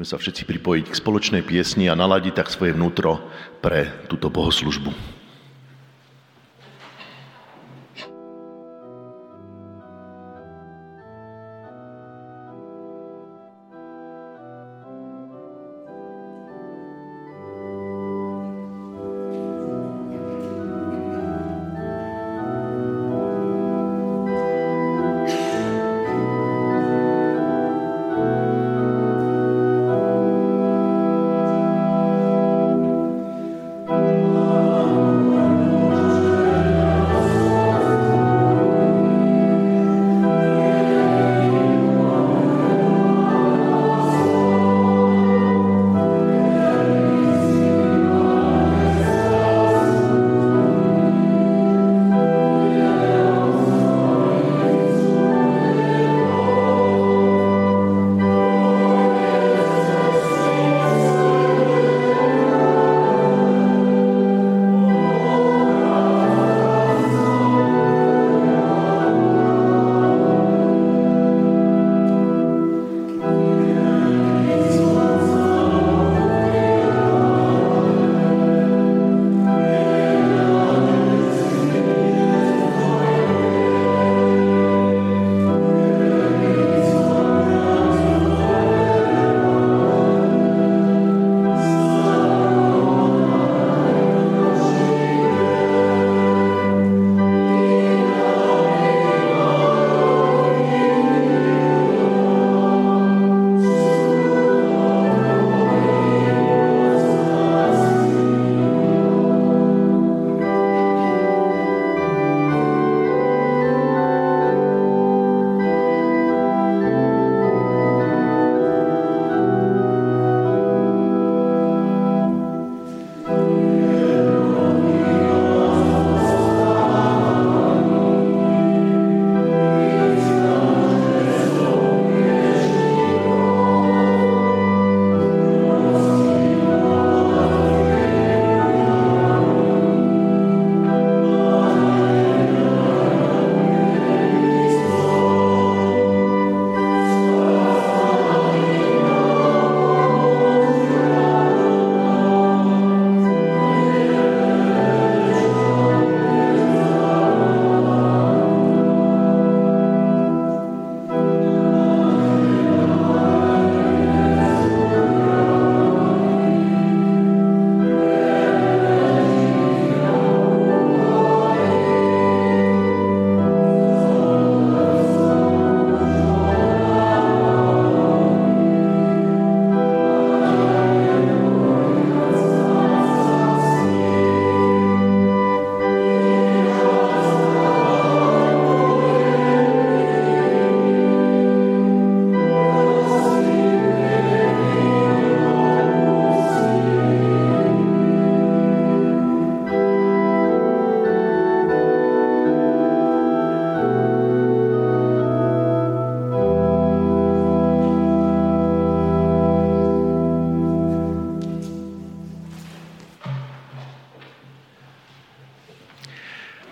Môžeme sa všetci pripojiť k spoločnej piesni a naladiť tak svoje vnútro pre túto bohoslužbu.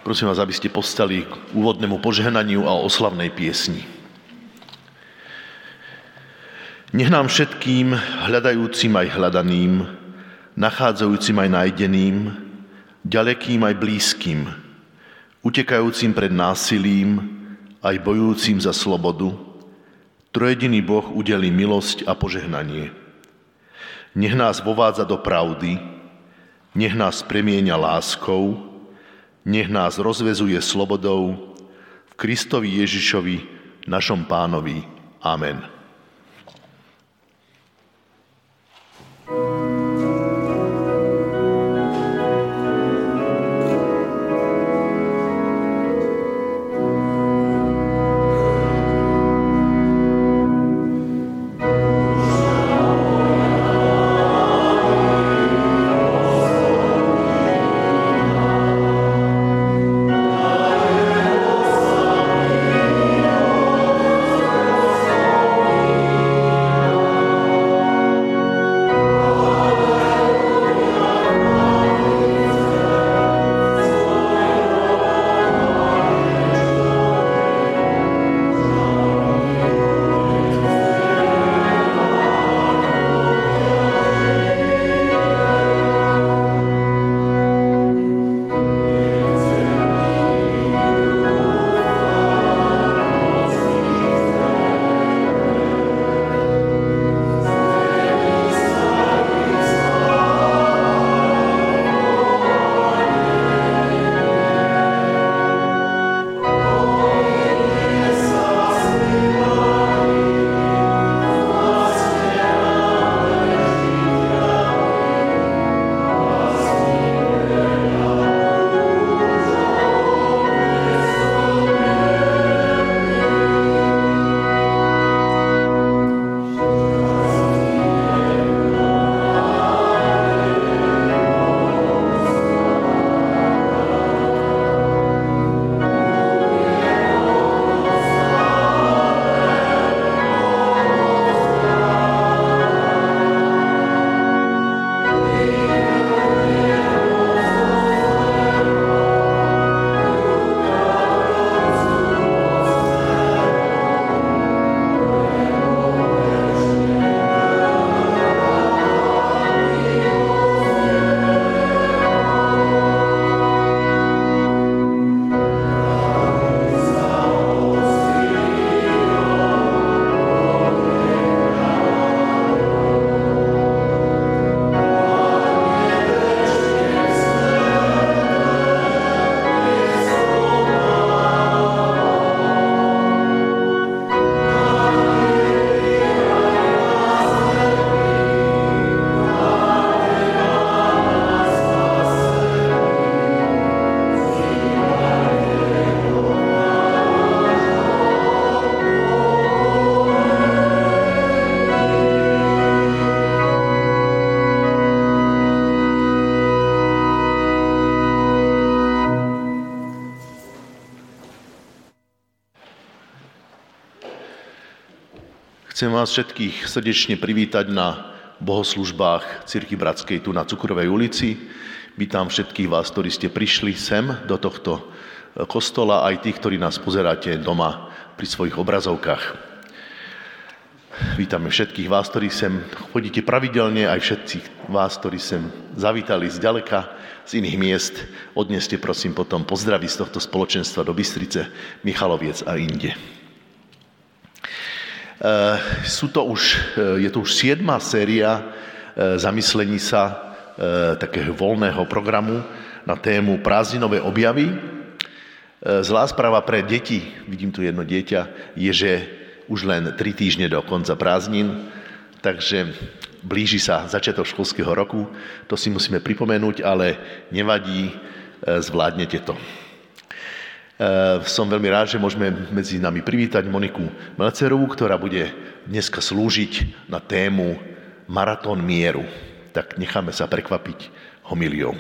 Prosím vás, aby ste postali k úvodnému požehnaniu a oslavnej piesni. Nech nám všetkým, hľadajúcim aj hľadaným, nachádzajúcim aj nájdeným, ďalekým aj blízkym, utekajúcim pred násilím, aj bojúcim za slobodu, trojediný Boh udeli milosť a požehnanie. Nech nás vovádza do pravdy, nech nás premieňa láskou, nech nás rozvezuje slobodou v Kristovi Ježišovi, našom pánovi. Amen. Chcem vás všetkých srdečne privítať na bohoslužbách Cirky Bratskej tu na Cukrovej ulici. Vítam všetkých vás, ktorí ste prišli sem do tohto kostola, aj tých, ktorí nás pozeráte doma pri svojich obrazovkách. Vítame všetkých vás, ktorí sem chodíte pravidelne, aj všetci vás, ktorí sem zavítali z ďaleka, z iných miest. Odneste prosím potom pozdraví z tohto spoločenstva do Bystrice, Michaloviec a inde. Eh, sú to už, eh, je to už siedma séria eh, zamyslení sa takého voľného programu na tému prázdninové objavy. Zlá správa pre deti, vidím tu jedno dieťa, je, že už len tri týždne do konca prázdnin, takže blíži sa začiatok školského roku, to si musíme pripomenúť, ale nevadí, zvládnete to. Eh, som veľmi rád, že môžeme medzi nami privítať Moniku Melcerovú, ktorá bude dneska slúžiť na tému Maratón mieru. Tak necháme sa prekvapiť homiliou.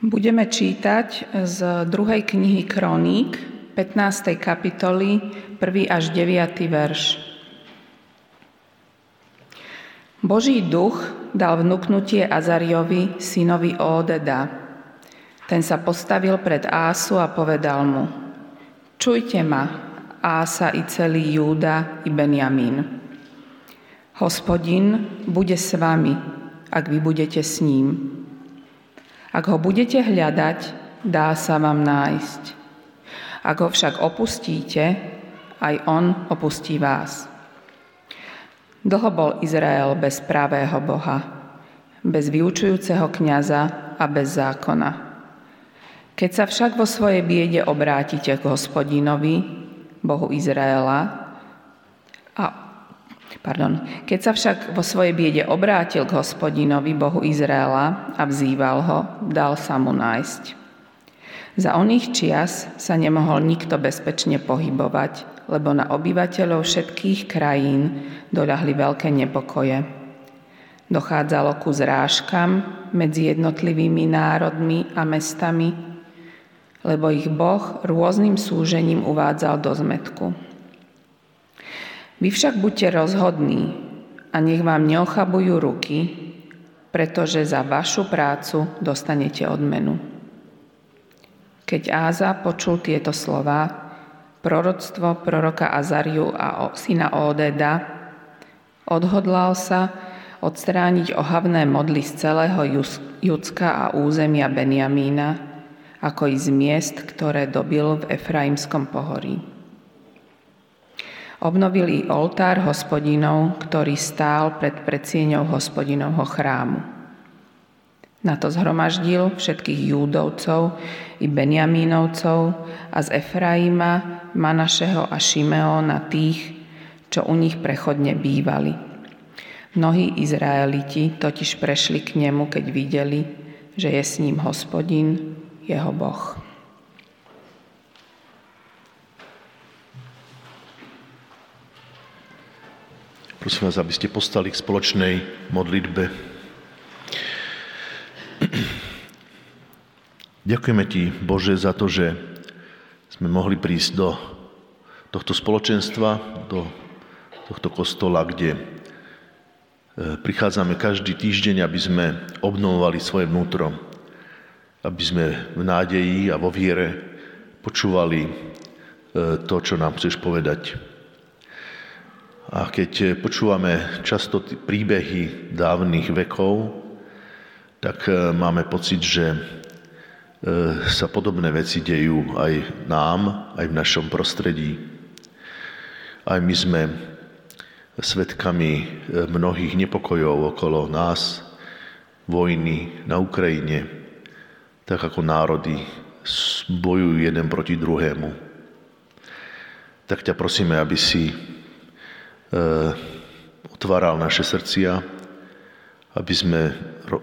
Budeme čítať z druhej knihy Kroník, 15. kapitoly, 1. až 9. verš. Boží duch dal vnúknutie Azariovi, synovi Ódeda. Ten sa postavil pred Ásu a povedal mu, Čujte ma, Ása i celý Júda i Benjamín. Hospodin bude s vami, ak vy budete s ním. Ak ho budete hľadať, dá sa vám nájsť. Ak ho však opustíte, aj on opustí vás. Dlho bol Izrael bez pravého Boha, bez vyučujúceho kniaza a bez zákona. Keď sa však vo svojej biede obrátite k hospodinovi, Bohu Izraela, Pardon. Keď sa však vo svojej biede obrátil k hospodinovi, Bohu Izraela, a vzýval ho, dal sa mu nájsť. Za oných čias sa nemohol nikto bezpečne pohybovať, lebo na obyvateľov všetkých krajín doľahli veľké nepokoje. Dochádzalo ku zrážkam medzi jednotlivými národmi a mestami, lebo ich Boh rôznym súžením uvádzal do zmetku. Vy však buďte rozhodní a nech vám neochabujú ruky, pretože za vašu prácu dostanete odmenu. Keď Áza počul tieto slova, proroctvo proroka Azariu a syna Ódeda, odhodlal sa odstrániť ohavné modly z celého Judska a územia Benjamína, ako i z miest, ktoré dobil v Efraimskom pohorí. Obnovili oltár hospodinov, ktorý stál pred predsieňou hospodinovho chrámu. Na to zhromaždil všetkých Júdovcov i Benjamínovcov a z Efraima, Manašeho a Šimeona tých, čo u nich prechodne bývali. Mnohí Izraeliti totiž prešli k nemu, keď videli, že je s ním hospodin, jeho Boh. Prosím vás, aby ste postali k spoločnej modlitbe. Ďakujeme Ti, Bože, za to, že sme mohli prísť do tohto spoločenstva, do tohto kostola, kde e, prichádzame každý týždeň, aby sme obnovovali svoje vnútro, aby sme v nádeji a vo viere počúvali e, to, čo nám chceš povedať. A keď eh, počúvame často príbehy dávnych vekov, tak eh, máme pocit, že eh, sa podobné veci dejú aj nám, aj v našom prostredí. Aj my sme svetkami mnohých nepokojov okolo nás, vojny na Ukrajine, tak ako národy bojujú jeden proti druhému. Tak ťa prosíme, aby si otváral naše srdcia, aby sme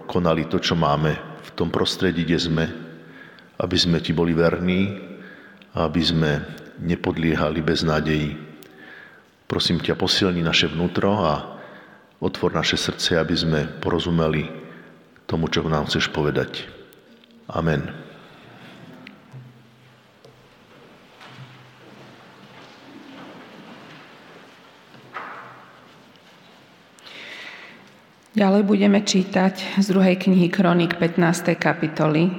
konali to, čo máme v tom prostredí, kde sme, aby sme ti boli verní a aby sme nepodliehali bez nádejí. Prosím ťa, posilni naše vnútro a otvor naše srdce, aby sme porozumeli tomu, čo nám chceš povedať. Amen. Ďalej budeme čítať z druhej knihy Kronik 15. kapitoly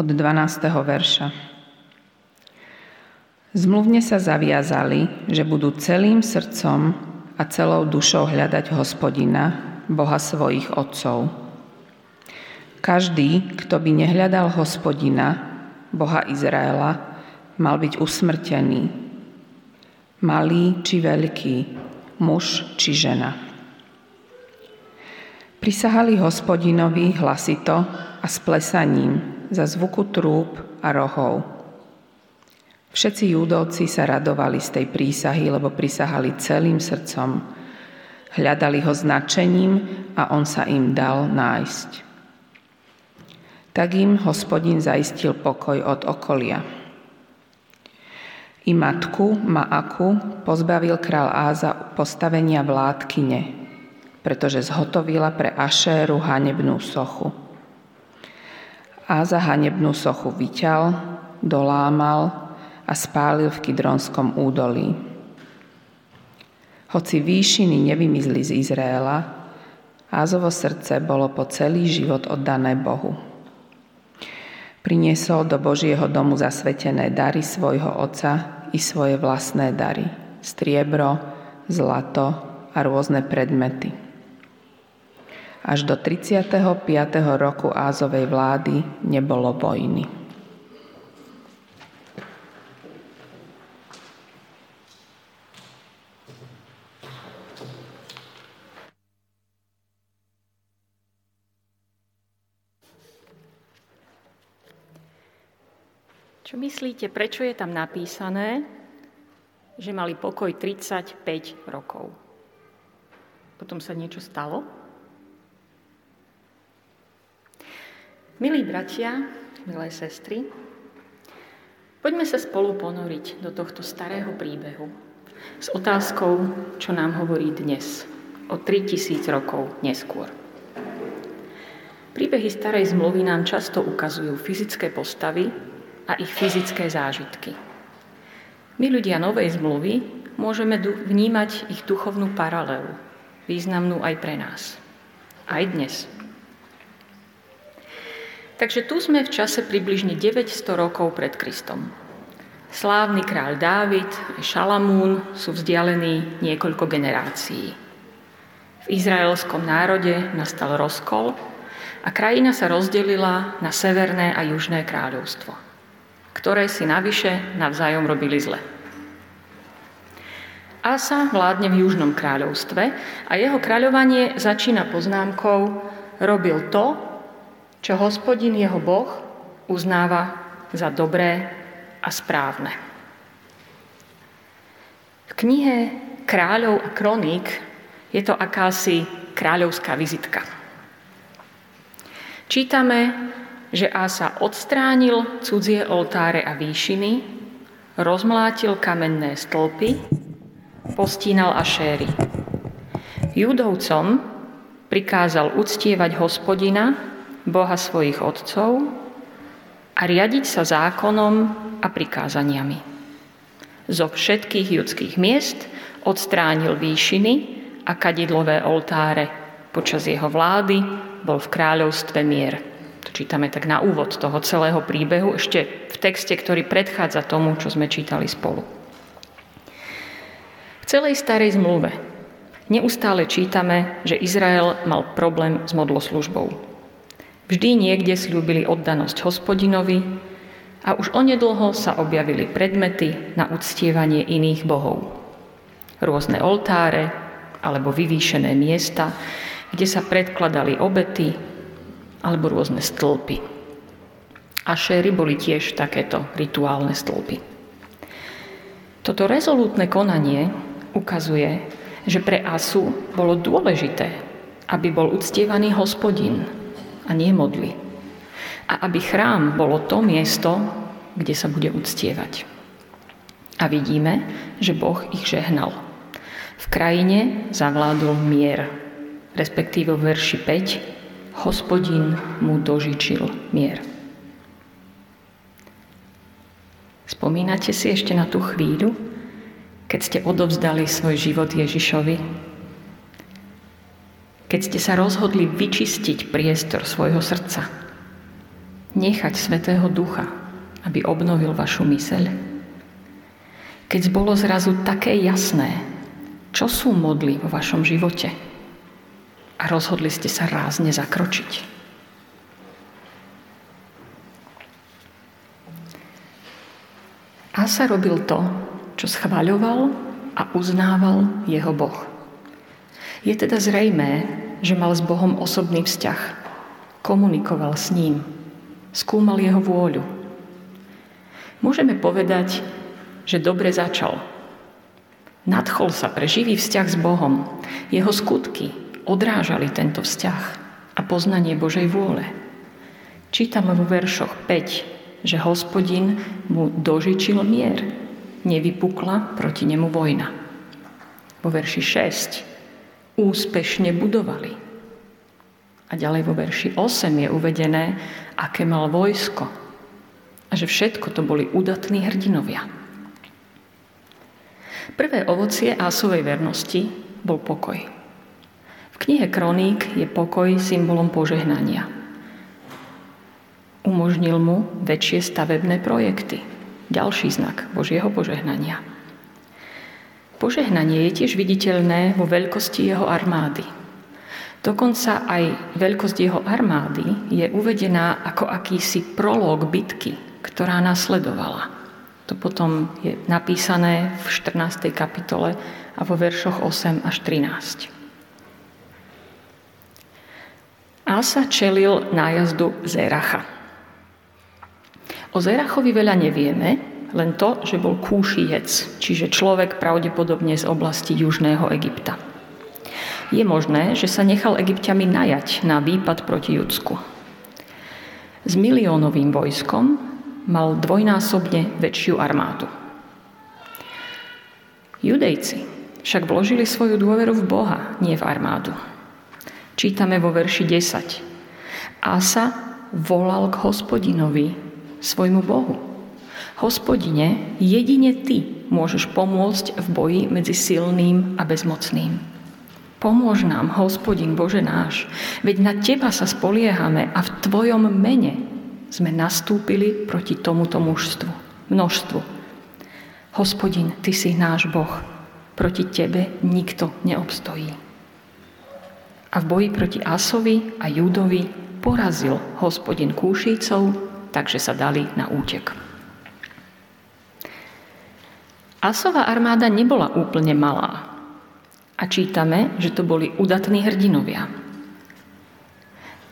od 12. verša. Zmluvne sa zaviazali, že budú celým srdcom a celou dušou hľadať hospodina, Boha svojich otcov. Každý, kto by nehľadal hospodina, Boha Izraela, mal byť usmrtený. Malý či veľký, muž či žena. Prisahali hospodinovi hlasito a s plesaním za zvuku trúb a rohov. Všetci júdovci sa radovali z tej prísahy, lebo prisahali celým srdcom. Hľadali ho značením a on sa im dal nájsť. Tak im hospodin zaistil pokoj od okolia. I matku Maaku pozbavil král Áza postavenia vládkyne, pretože zhotovila pre Ašéru hanebnú sochu. Áza hanebnú sochu vyťal, dolámal a spálil v Kidronskom údolí. Hoci výšiny nevymizli z Izraela, Ázovo srdce bolo po celý život oddané Bohu. Priniesol do Božieho domu zasvetené dary svojho otca i svoje vlastné dary. Striebro, zlato a rôzne predmety. Až do 35. roku Ázovej vlády nebolo vojny. Čo myslíte, prečo je tam napísané, že mali pokoj 35 rokov? Potom sa niečo stalo? Milí bratia, milé sestry, poďme sa spolu ponoriť do tohto starého príbehu s otázkou, čo nám hovorí dnes, o 3000 rokov neskôr. Príbehy starej zmluvy nám často ukazujú fyzické postavy a ich fyzické zážitky. My ľudia novej zmluvy môžeme vnímať ich duchovnú paralelu, významnú aj pre nás. Aj dnes. Takže tu sme v čase približne 900 rokov pred Kristom. Slávny kráľ Dávid a Šalamún sú vzdialení niekoľko generácií. V izraelskom národe nastal rozkol a krajina sa rozdelila na severné a južné kráľovstvo, ktoré si navyše navzájom robili zle. Asa vládne v južnom kráľovstve a jeho kráľovanie začína poznámkou robil to, čo hospodin jeho Boh uznáva za dobré a správne. V knihe Kráľov a kroník je to akási kráľovská vizitka. Čítame, že Asa odstránil cudzie oltáre a výšiny, rozmlátil kamenné stĺpy, postínal ašéry. Judovcom prikázal uctievať hospodina Boha svojich otcov a riadiť sa zákonom a prikázaniami. Zo všetkých judských miest odstránil výšiny a kadidlové oltáre. Počas jeho vlády bol v kráľovstve mier. To čítame tak na úvod toho celého príbehu, ešte v texte, ktorý predchádza tomu, čo sme čítali spolu. V celej starej zmluve neustále čítame, že Izrael mal problém s modloslužbou. Vždy niekde slúbili oddanosť hospodinovi a už onedlho sa objavili predmety na uctievanie iných bohov. Rôzne oltáre alebo vyvýšené miesta, kde sa predkladali obety alebo rôzne stĺpy. Ašéry boli tiež takéto rituálne stĺpy. Toto rezolútne konanie ukazuje, že pre Asu bolo dôležité, aby bol uctievaný hospodin, a nie modly. A aby chrám bolo to miesto, kde sa bude uctievať. A vidíme, že Boh ich žehnal. V krajine zavládol mier, respektíve v verši 5 hospodin mu dožičil mier. Spomínate si ešte na tú chvíľu, keď ste odovzdali svoj život Ježišovi keď ste sa rozhodli vyčistiť priestor svojho srdca, nechať Svetého Ducha, aby obnovil vašu myseľ. Keď bolo zrazu také jasné, čo sú modly vo vašom živote a rozhodli ste sa rázne zakročiť. Asa robil to, čo schvaľoval a uznával jeho Boh. Je teda zrejmé, že mal s Bohom osobný vzťah. Komunikoval s ním. Skúmal jeho vôľu. Môžeme povedať, že dobre začal. Nadchol sa pre živý vzťah s Bohom. Jeho skutky odrážali tento vzťah a poznanie Božej vôle. Čítame vo veršoch 5, že hospodin mu dožičil mier. Nevypukla proti nemu vojna. Vo verši 6 úspešne budovali. A ďalej vo verši 8 je uvedené, aké mal vojsko. A že všetko to boli udatní hrdinovia. Prvé ovocie Ásovej vernosti bol pokoj. V knihe Kroník je pokoj symbolom požehnania. Umožnil mu väčšie stavebné projekty. Ďalší znak Božieho požehnania. Požehnanie je tiež viditeľné vo veľkosti jeho armády. Dokonca aj veľkosť jeho armády je uvedená ako akýsi prolog bitky, ktorá nasledovala. To potom je napísané v 14. kapitole a vo veršoch 8 až 13. Asa čelil nájazdu Zeracha. O Zerachovi veľa nevieme, len to, že bol kúšijec, čiže človek pravdepodobne z oblasti južného Egypta. Je možné, že sa nechal egyptiami najať na výpad proti Judsku. S miliónovým vojskom mal dvojnásobne väčšiu armádu. Judejci však vložili svoju dôveru v Boha, nie v armádu. Čítame vo verši 10. Asa volal k hospodinovi, svojmu Bohu. Hospodine, jedine Ty môžeš pomôcť v boji medzi silným a bezmocným. Pomôž nám, hospodin Bože náš, veď na Teba sa spoliehame a v Tvojom mene sme nastúpili proti tomuto mužstvu, množstvu. Hospodin, Ty si náš Boh, proti Tebe nikto neobstojí. A v boji proti Asovi a Júdovi porazil hospodin Kúšícov, takže sa dali na útek. Asová armáda nebola úplne malá. A čítame, že to boli udatní hrdinovia,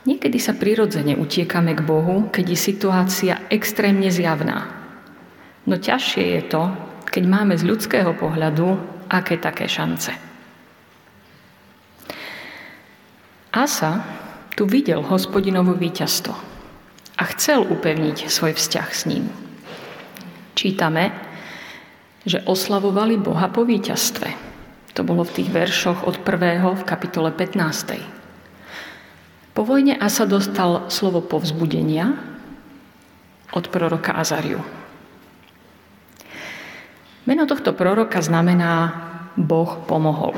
Niekedy sa prirodzene utiekame k Bohu, keď je situácia extrémne zjavná. No ťažšie je to, keď máme z ľudského pohľadu aké také šance. Asa tu videl hospodinovo víťazstvo a chcel upevniť svoj vzťah s ním. Čítame, že oslavovali Boha po víťazstve. To bolo v tých veršoch od 1. v kapitole 15. Po vojne Asa dostal slovo povzbudenia od proroka Azariu. Meno tohto proroka znamená Boh pomohol.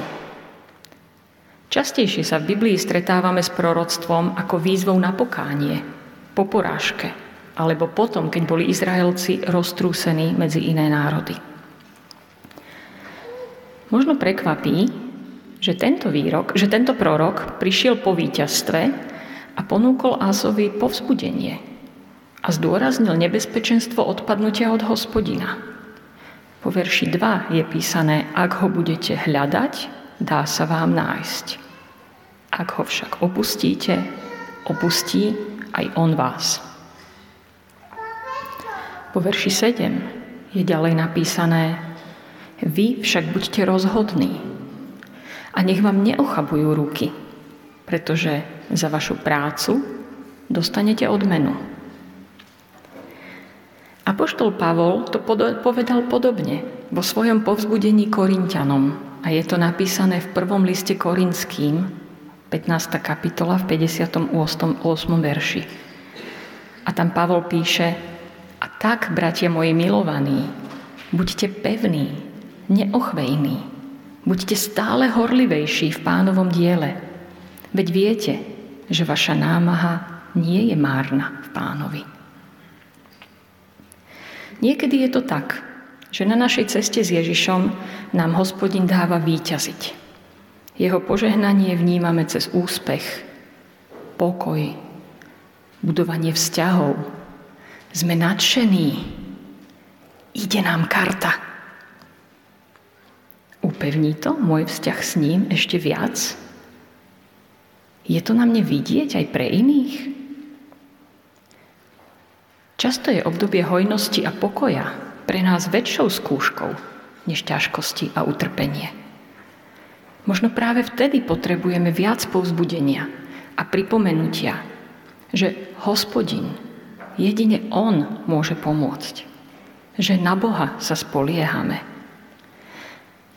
Častejšie sa v Biblii stretávame s proroctvom ako výzvou na pokánie, po porážke, alebo potom, keď boli Izraelci roztrúsení medzi iné národy. Možno prekvapí, že tento výrok, že tento prorok prišiel po víťazstve a ponúkol Ázovi povzbudenie a zdôraznil nebezpečenstvo odpadnutia od hospodina. Po verši 2 je písané, ak ho budete hľadať, dá sa vám nájsť. Ak ho však opustíte, opustí aj on vás. Po verši 7 je ďalej napísané, vy však buďte rozhodní, a nech vám neochabujú ruky, pretože za vašu prácu dostanete odmenu. Apoštol Pavol to povedal podobne vo svojom povzbudení Korintianom a je to napísané v prvom liste Korinským, 15. kapitola v 58. verši. A tam Pavol píše, a tak, bratia moji milovaní, buďte pevní, neochvejní, Buďte stále horlivejší v pánovom diele. Veď viete, že vaša námaha nie je márna v pánovi. Niekedy je to tak, že na našej ceste s Ježišom nám hospodin dáva výťaziť. Jeho požehnanie vnímame cez úspech, pokoj, budovanie vzťahov. Sme nadšení. Ide nám karta. Upevní to môj vzťah s ním ešte viac? Je to na mne vidieť aj pre iných? Často je obdobie hojnosti a pokoja pre nás väčšou skúškou než ťažkosti a utrpenie. Možno práve vtedy potrebujeme viac povzbudenia a pripomenutia, že hospodin, jedine on môže pomôcť. Že na Boha sa spoliehame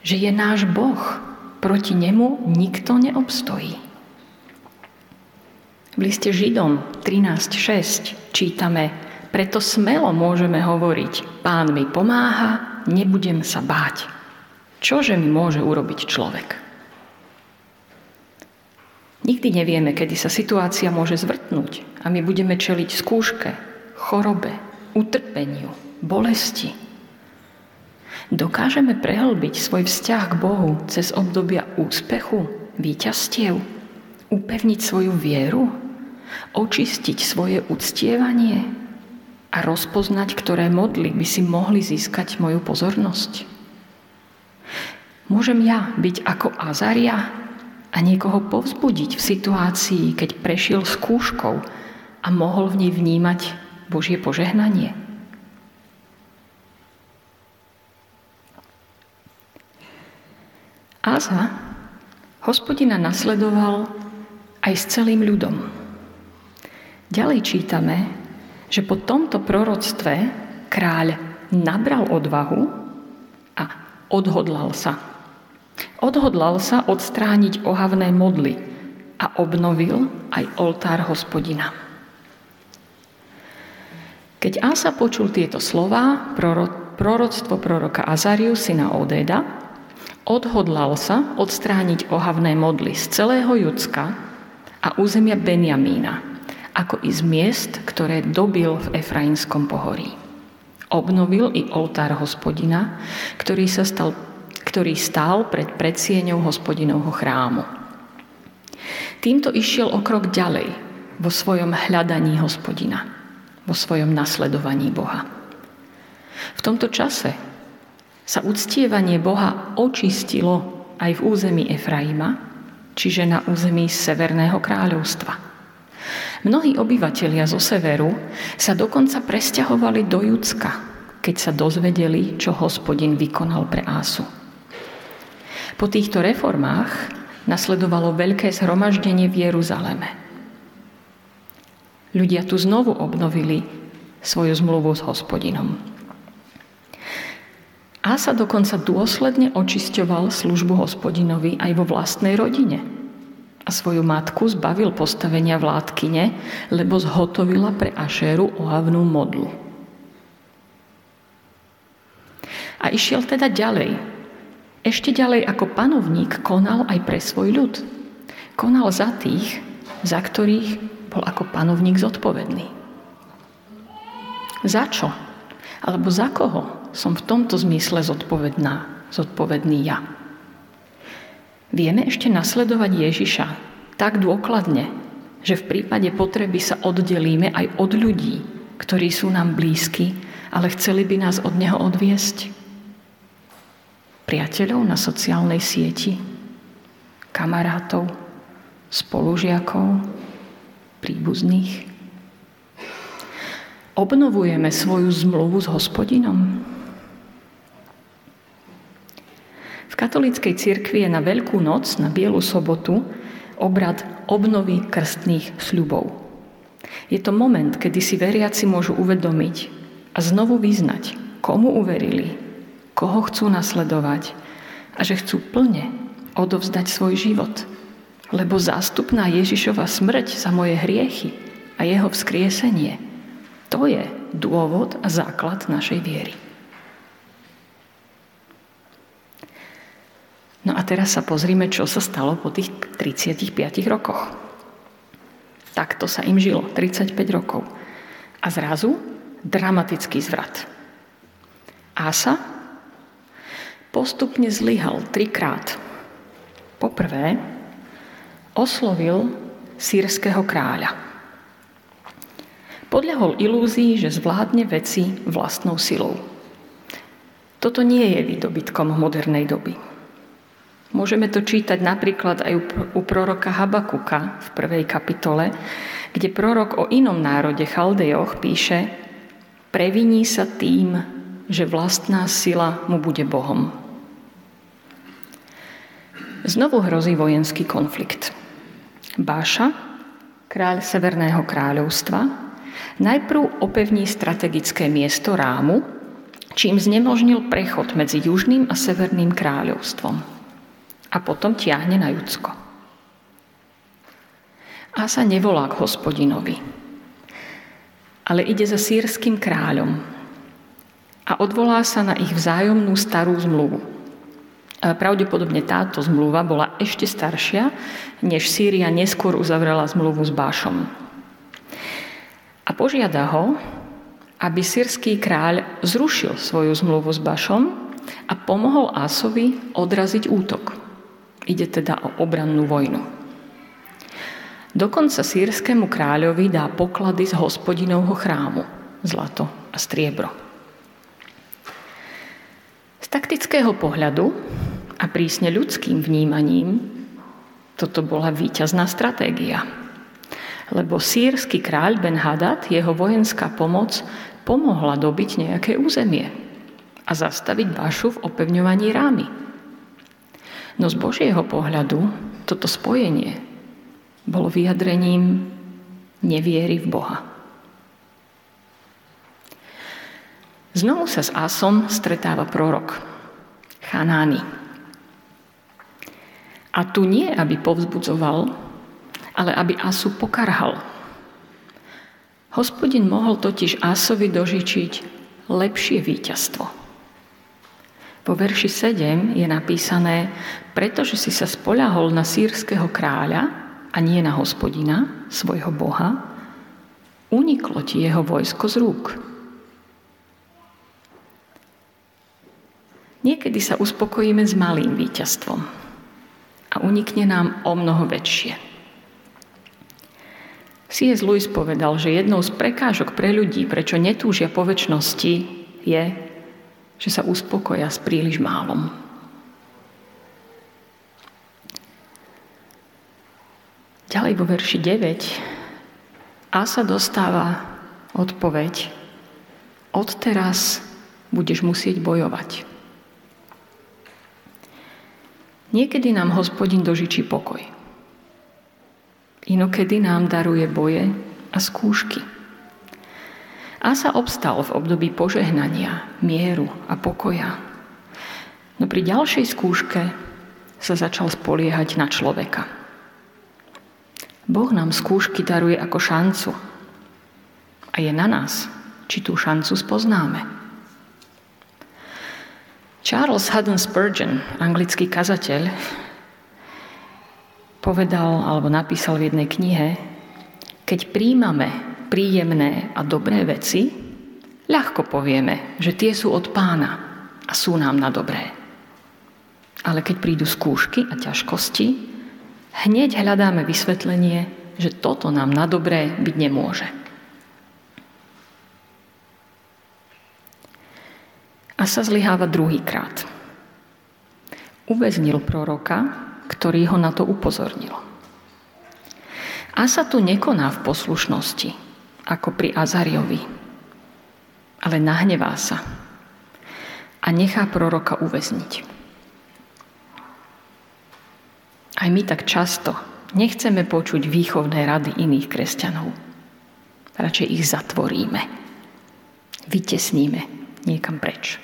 že je náš Boh. Proti nemu nikto neobstojí. V liste Židom 13.6 čítame, preto smelo môžeme hovoriť, pán mi pomáha, nebudem sa báť. Čože mi môže urobiť človek? Nikdy nevieme, kedy sa situácia môže zvrtnúť a my budeme čeliť skúške, chorobe, utrpeniu, bolesti. Dokážeme prehlbiť svoj vzťah k Bohu cez obdobia úspechu, výťastiev, upevniť svoju vieru, očistiť svoje uctievanie a rozpoznať, ktoré modly by si mohli získať moju pozornosť. Môžem ja byť ako Azaria a niekoho povzbudiť v situácii, keď prešiel skúškou a mohol v nej vnímať Božie požehnanie. Áza hospodina nasledoval aj s celým ľudom. Ďalej čítame, že po tomto proroctve kráľ nabral odvahu a odhodlal sa. Odhodlal sa odstrániť ohavné modly a obnovil aj oltár hospodina. Keď Asa počul tieto slova, proroctvo proroka Azariu, syna Odeda, odhodlal sa odstrániť ohavné modly z celého Judska a územia Benjamína, ako i z miest, ktoré dobil v Efrainskom pohorí. Obnovil i oltár hospodina, ktorý, sa stal, ktorý stál pred predsieňou hospodinovho chrámu. Týmto išiel o krok ďalej vo svojom hľadaní hospodina, vo svojom nasledovaní Boha. V tomto čase sa uctievanie Boha očistilo aj v území Efraima, čiže na území Severného kráľovstva – Mnohí obyvatelia zo severu sa dokonca presťahovali do Judska, keď sa dozvedeli, čo hospodin vykonal pre Ásu. Po týchto reformách nasledovalo veľké zhromaždenie v Jeruzaleme. Ľudia tu znovu obnovili svoju zmluvu s hospodinom. Ása dokonca dôsledne očisťoval službu hospodinovi aj vo vlastnej rodine – a svoju matku zbavil postavenia vládkyne, lebo zhotovila pre Ašéru ohavnú modlu. A išiel teda ďalej. Ešte ďalej ako panovník konal aj pre svoj ľud. Konal za tých, za ktorých bol ako panovník zodpovedný. Za čo? Alebo za koho som v tomto zmysle zodpovedná, zodpovedný ja? Vieme ešte nasledovať Ježiša tak dôkladne, že v prípade potreby sa oddelíme aj od ľudí, ktorí sú nám blízki, ale chceli by nás od Neho odviesť. Priateľov na sociálnej sieti, kamarátov, spolužiakov, príbuzných. Obnovujeme svoju zmluvu s hospodinom. Katolíckej cirkvi je na Veľkú noc, na Bielu sobotu, obrad obnovy krstných sľubov. Je to moment, kedy si veriaci môžu uvedomiť a znovu vyznať, komu uverili, koho chcú nasledovať a že chcú plne odovzdať svoj život. Lebo zástupná Ježišova smrť za moje hriechy a jeho vzkriesenie, to je dôvod a základ našej viery. No a teraz sa pozrime, čo sa stalo po tých 35 rokoch. Takto sa im žilo 35 rokov. A zrazu dramatický zvrat. Asa postupne zlyhal trikrát. Poprvé oslovil sírskeho kráľa. Podľahol ilúzii, že zvládne veci vlastnou silou. Toto nie je výdobytkom modernej doby. Môžeme to čítať napríklad aj u proroka Habakuka v prvej kapitole, kde prorok o inom národe Chaldejoch píše Previní sa tým, že vlastná sila mu bude Bohom. Znovu hrozí vojenský konflikt. Báša, kráľ Severného kráľovstva, najprv opevní strategické miesto Rámu, čím znemožnil prechod medzi Južným a Severným kráľovstvom a potom tiahne na Judsko. Asa nevolá k hospodinovi, ale ide za sírským kráľom a odvolá sa na ich vzájomnú starú zmluvu. Pravdepodobne táto zmluva bola ešte staršia, než Sýria neskôr uzavrela zmluvu s Bášom. A požiada ho, aby sírsky kráľ zrušil svoju zmluvu s Bašom a pomohol Ásovi odraziť útok. Ide teda o obrannú vojnu. Dokonca sírskému kráľovi dá poklady z hospodinovho chrámu, zlato a striebro. Z taktického pohľadu a prísne ľudským vnímaním toto bola víťazná stratégia. Lebo sírsky kráľ Ben Hadad, jeho vojenská pomoc pomohla dobiť nejaké územie a zastaviť Bašu v opevňovaní rámy. No z Božieho pohľadu toto spojenie bolo vyjadrením neviery v Boha. Znovu sa s Asom stretáva prorok, Chanány. A tu nie, aby povzbudzoval, ale aby Asu pokarhal, Hospodin mohol totiž Asovi dožičiť lepšie víťazstvo. Po verši 7 je napísané, pretože si sa spoľahol na sírskeho kráľa a nie na hospodina, svojho boha, uniklo ti jeho vojsko z rúk. Niekedy sa uspokojíme s malým víťazstvom a unikne nám o mnoho väčšie. C.S. Lewis povedal, že jednou z prekážok pre ľudí, prečo netúžia po väčšnosti, je, že sa uspokoja s príliš málom. Ďalej vo verši 9 a sa dostáva odpoveď odteraz budeš musieť bojovať. Niekedy nám hospodin dožičí pokoj. Inokedy nám daruje boje a skúšky. A sa obstal v období požehnania, mieru a pokoja. No pri ďalšej skúške sa začal spoliehať na človeka. Boh nám skúšky daruje ako šancu. A je na nás, či tú šancu spoznáme. Charles Haddon Spurgeon, anglický kazateľ, povedal alebo napísal v jednej knihe, keď príjmame príjemné a dobré veci, ľahko povieme, že tie sú od pána a sú nám na dobré. Ale keď prídu skúšky a ťažkosti, hneď hľadáme vysvetlenie, že toto nám na dobré byť nemôže. A sa zlyháva druhýkrát. Uväznil proroka, ktorý ho na to upozornil. Asa tu nekoná v poslušnosti, ako pri Azariovi, ale nahnevá sa a nechá proroka uväzniť. Aj my tak často nechceme počuť výchovné rady iných kresťanov. Radšej ich zatvoríme, vytesníme niekam preč.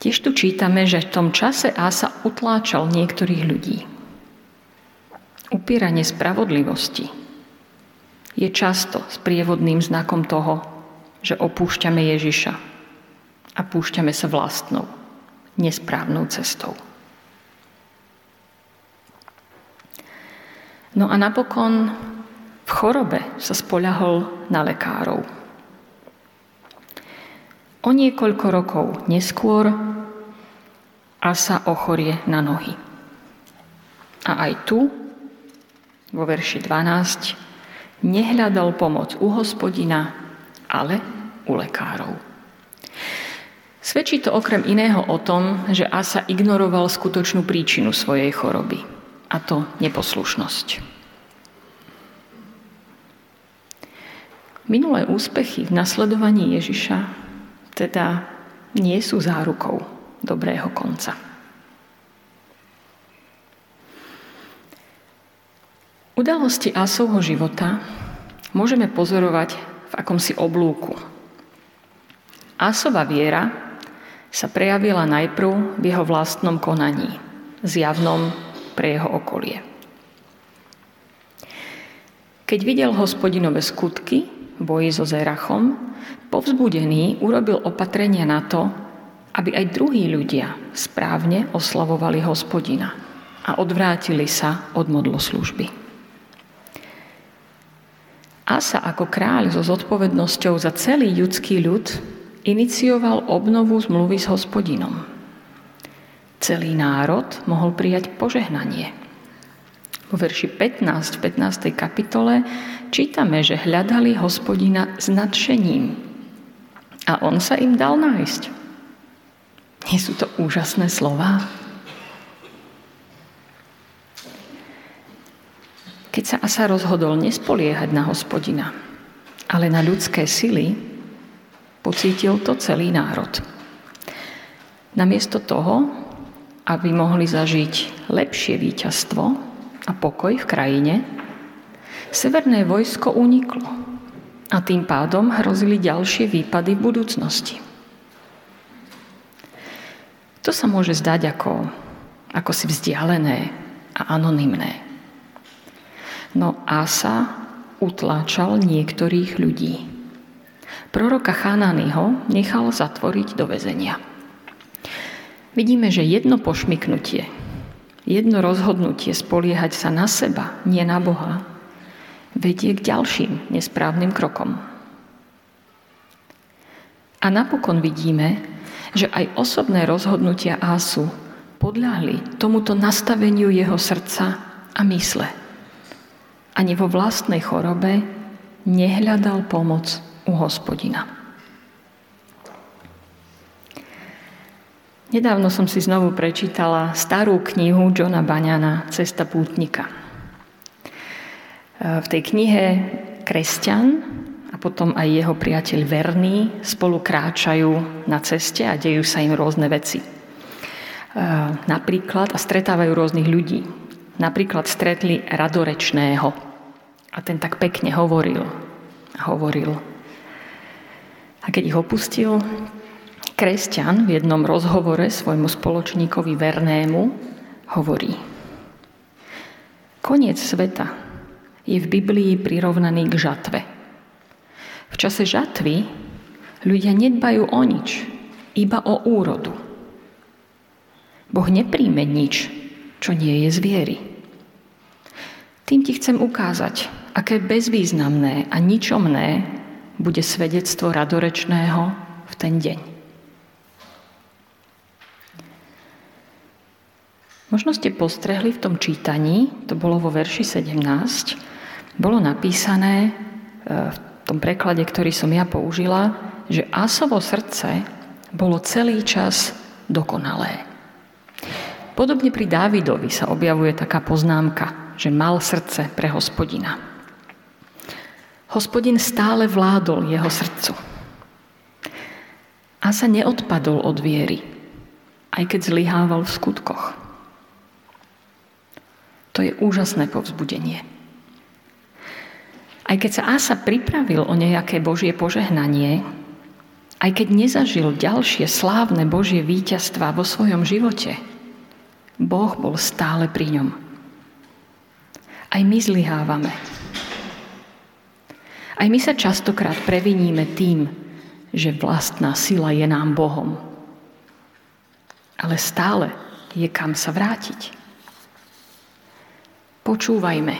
Tiež tu čítame, že v tom čase Ása utláčal niektorých ľudí. Upieranie spravodlivosti je často sprievodným znakom toho, že opúšťame Ježiša a púšťame sa vlastnou, nesprávnou cestou. No a napokon v chorobe sa spoľahol na lekárov. O niekoľko rokov neskôr a sa ochorie na nohy. A aj tu, vo verši 12, nehľadal pomoc u hospodina, ale u lekárov. Svedčí to okrem iného o tom, že Asa ignoroval skutočnú príčinu svojej choroby, a to neposlušnosť. Minulé úspechy v nasledovaní Ježiša teda nie sú zárukou dobrého konca. Udalosti Asovho života môžeme pozorovať v akomsi oblúku. Asova viera sa prejavila najprv v jeho vlastnom konaní, zjavnom pre jeho okolie. Keď videl hospodinové skutky v boji so Zerachom, povzbudený urobil opatrenia na to, aby aj druhí ľudia správne oslavovali hospodina a odvrátili sa od modloslužby. Asa ako kráľ so zodpovednosťou za celý ľudský ľud inicioval obnovu zmluvy s hospodinom. Celý národ mohol prijať požehnanie – vo verši 15 v 15. kapitole čítame, že hľadali hospodina s nadšením. A on sa im dal nájsť. Nie sú to úžasné slova? Keď sa Asa rozhodol nespoliehať na hospodina, ale na ľudské sily, pocítil to celý národ. Namiesto toho, aby mohli zažiť lepšie víťazstvo, a pokoj v krajine, severné vojsko uniklo a tým pádom hrozili ďalšie výpady v budúcnosti. To sa môže zdať ako, ako si vzdialené a anonymné. No Asa utláčal niektorých ľudí. Proroka Chanányho nechal zatvoriť do väzenia. Vidíme, že jedno pošmiknutie Jedno rozhodnutie spoliehať sa na seba, nie na Boha, vedie k ďalším nesprávnym krokom. A napokon vidíme, že aj osobné rozhodnutia Ásu podľahli tomuto nastaveniu jeho srdca a mysle. Ani vo vlastnej chorobe nehľadal pomoc u hospodina. Nedávno som si znovu prečítala starú knihu Johna Baňana Cesta pútnika. V tej knihe kresťan a potom aj jeho priateľ Verný spolu kráčajú na ceste a dejú sa im rôzne veci. E, napríklad, a stretávajú rôznych ľudí. Napríklad stretli radorečného a ten tak pekne hovoril hovoril. A keď ich opustil, Kresťan v jednom rozhovore svojmu spoločníkovi Vernému hovorí Koniec sveta je v Biblii prirovnaný k žatve. V čase žatvy ľudia nedbajú o nič, iba o úrodu. Boh nepríjme nič, čo nie je zviery. Tým ti chcem ukázať, aké bezvýznamné a ničomné bude svedectvo radorečného v ten deň. Možno ste postrehli v tom čítaní, to bolo vo verši 17, bolo napísané e, v tom preklade, ktorý som ja použila, že Asovo srdce bolo celý čas dokonalé. Podobne pri Dávidovi sa objavuje taká poznámka, že mal srdce pre hospodina. Hospodin stále vládol jeho srdcu. A sa neodpadol od viery, aj keď zlyhával v skutkoch. To je úžasné povzbudenie. Aj keď sa Asa pripravil o nejaké Božie požehnanie, aj keď nezažil ďalšie slávne Božie víťazstva vo svojom živote, Boh bol stále pri ňom. Aj my zlyhávame. Aj my sa častokrát previníme tým, že vlastná sila je nám Bohom. Ale stále je kam sa vrátiť. Počúvajme,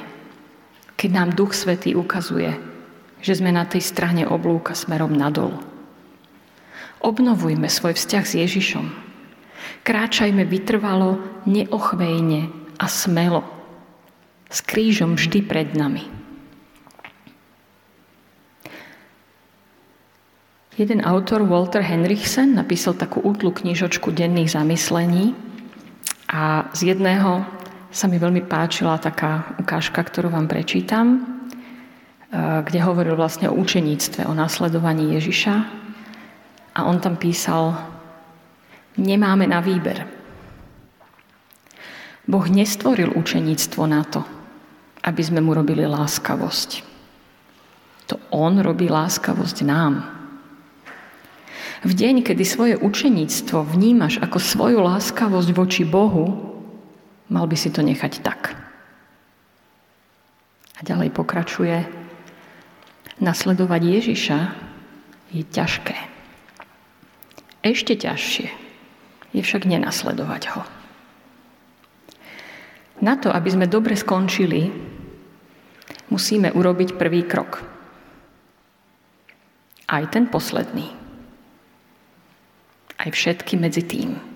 keď nám Duch Svetý ukazuje, že sme na tej strane oblúka smerom nadol. Obnovujme svoj vzťah s Ježišom. Kráčajme vytrvalo, neochvejne a smelo. S krížom vždy pred nami. Jeden autor, Walter Henrichsen, napísal takú útlu knižočku denných zamyslení a z jedného sa mi veľmi páčila taká ukážka, ktorú vám prečítam, e, kde hovoril vlastne o učeníctve, o následovaní Ježiša. A on tam písal, nemáme na výber. Boh nestvoril učeníctvo na to, aby sme mu robili láskavosť. To on robí láskavosť nám. V deň, kedy svoje učeníctvo vnímaš ako svoju láskavosť voči Bohu, Mal by si to nechať tak. A ďalej pokračuje, nasledovať Ježiša je ťažké. Ešte ťažšie je však nenasledovať ho. Na to, aby sme dobre skončili, musíme urobiť prvý krok. Aj ten posledný. Aj všetky medzi tým.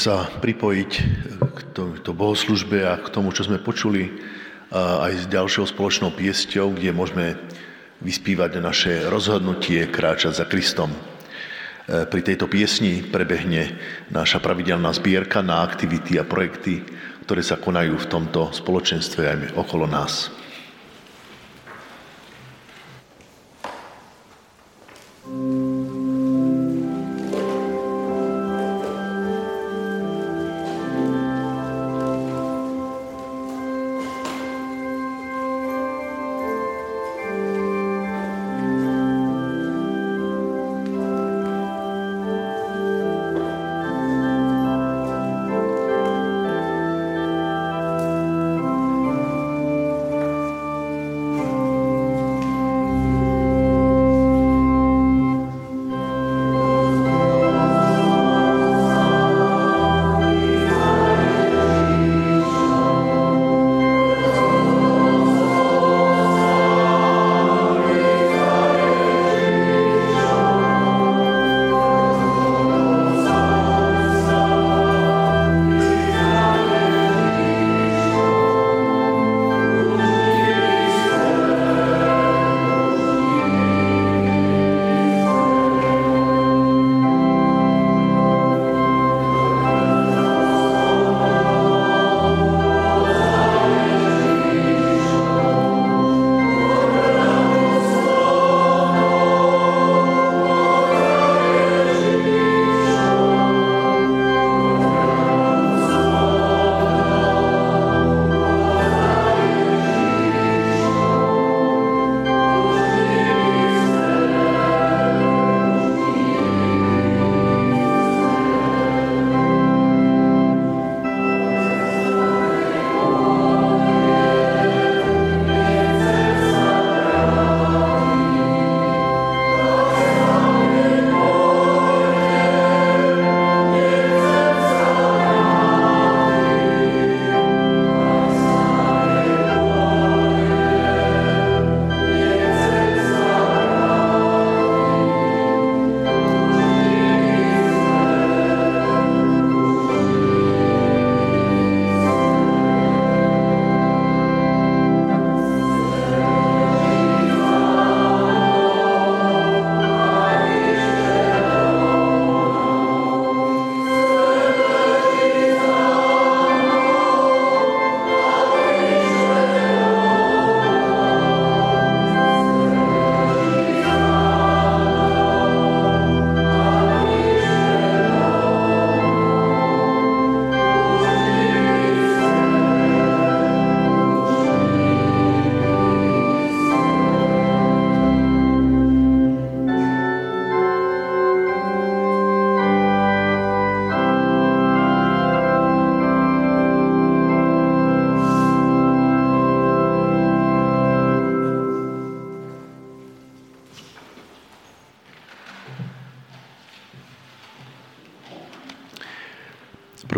Sa pripojiť k to bohoslužbe a k tomu, čo sme počuli aj s ďalšou spoločnou piesťou, kde môžeme vyspívať naše rozhodnutie kráčať za Kristom. E, pri tejto piesni prebehne naša pravidelná zbierka na aktivity a projekty, ktoré sa konajú v tomto spoločenstve aj okolo nás.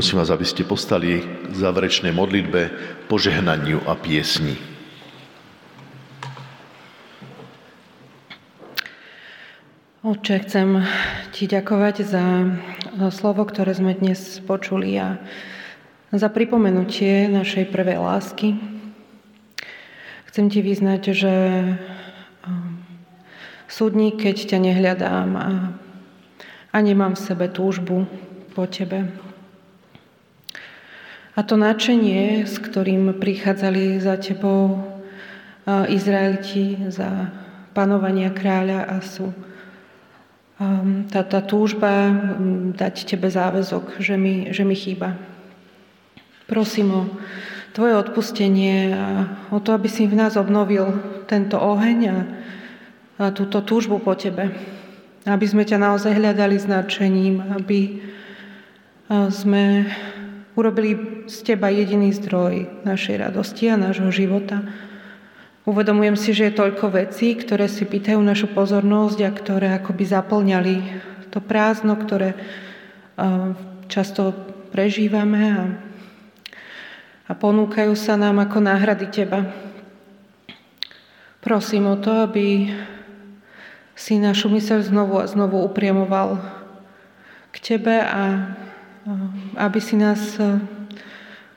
Prosím vás, aby ste postali k záverečnej modlitbe, požehnaniu a piesni. Oče, chcem ti ďakovať za slovo, ktoré sme dnes počuli a za pripomenutie našej prvej lásky. Chcem ti vyznať, že um, súdnik, keď ťa nehľadám a, a nemám v sebe túžbu po tebe, a to nadšenie, s ktorým prichádzali za tebou Izraeliti za panovania kráľa Asu, tá, tá túžba dať tebe záväzok, že mi, že mi chýba. Prosím o tvoje odpustenie a o to, aby si v nás obnovil tento oheň a, a túto túžbu po tebe. Aby sme ťa naozaj hľadali s nadšením, aby sme urobili z teba jediný zdroj našej radosti a nášho života. Uvedomujem si, že je toľko vecí, ktoré si pýtajú našu pozornosť a ktoré akoby zaplňali to prázdno, ktoré často prežívame a, a ponúkajú sa nám ako náhrady teba. Prosím o to, aby si našu myseľ znovu a znovu upriemoval k tebe a aby si nás e,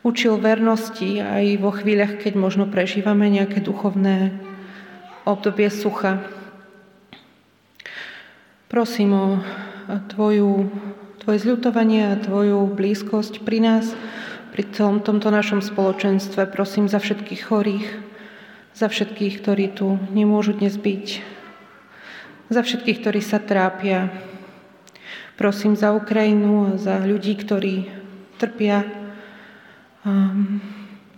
učil vernosti aj vo chvíľach, keď možno prežívame nejaké duchovné obdobie sucha. Prosím o tvoju, tvoje zľutovanie a tvoju blízkosť pri nás, pri celom tomto našom spoločenstve. Prosím za všetkých chorých, za všetkých, ktorí tu nemôžu dnes byť, za všetkých, ktorí sa trápia, Prosím za Ukrajinu a za ľudí, ktorí trpia, um,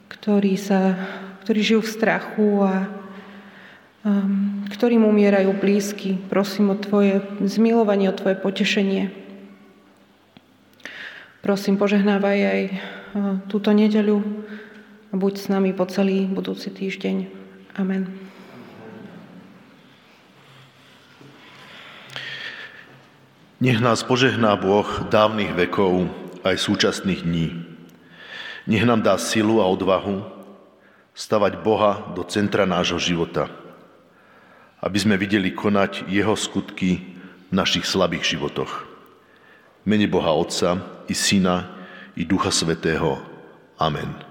ktorí, sa, ktorí žijú v strachu a um, ktorým umierajú blízky. Prosím o Tvoje zmilovanie, o Tvoje potešenie. Prosím, požehnávaj aj uh, túto nedeľu a buď s nami po celý budúci týždeň. Amen. Nech nás požehná Boh dávnych vekov aj súčasných dní. Nech nám dá silu a odvahu stavať Boha do centra nášho života, aby sme videli konať Jeho skutky v našich slabých životoch. Mene Boha Otca i Syna i Ducha Svetého. Amen.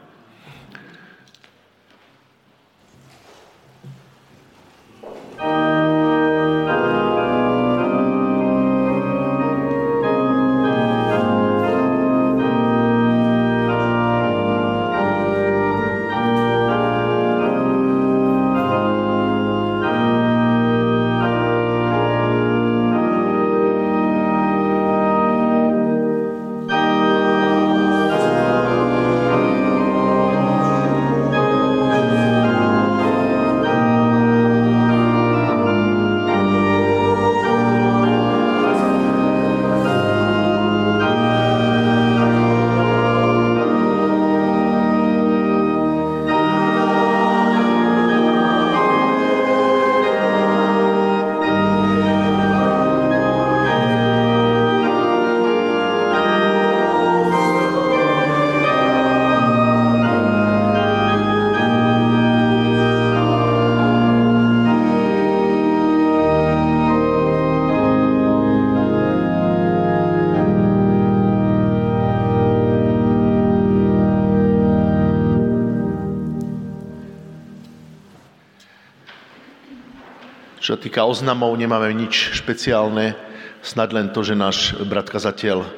Čo týka oznamov, nemáme nič špeciálne, snad len to, že náš brat kazateľ e,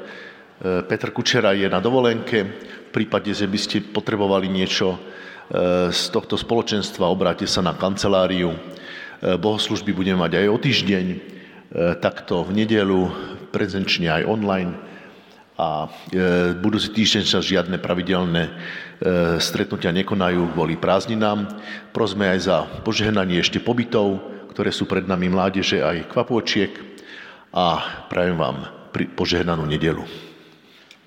Petr Kučera je na dovolenke. V prípade, že by ste potrebovali niečo e, z tohto spoločenstva, obráte sa na kanceláriu. E, bohoslužby budeme mať aj o týždeň, takto v nedelu, prezenčne aj online. A budúci týždeň sa žiadne pravidelné stretnutia nekonajú kvôli prázdninám. Prosme aj za požehnanie ešte pobytov, ktoré sú pred nami mládeže aj kvapôčiek a prajem vám požehnanú nedelu.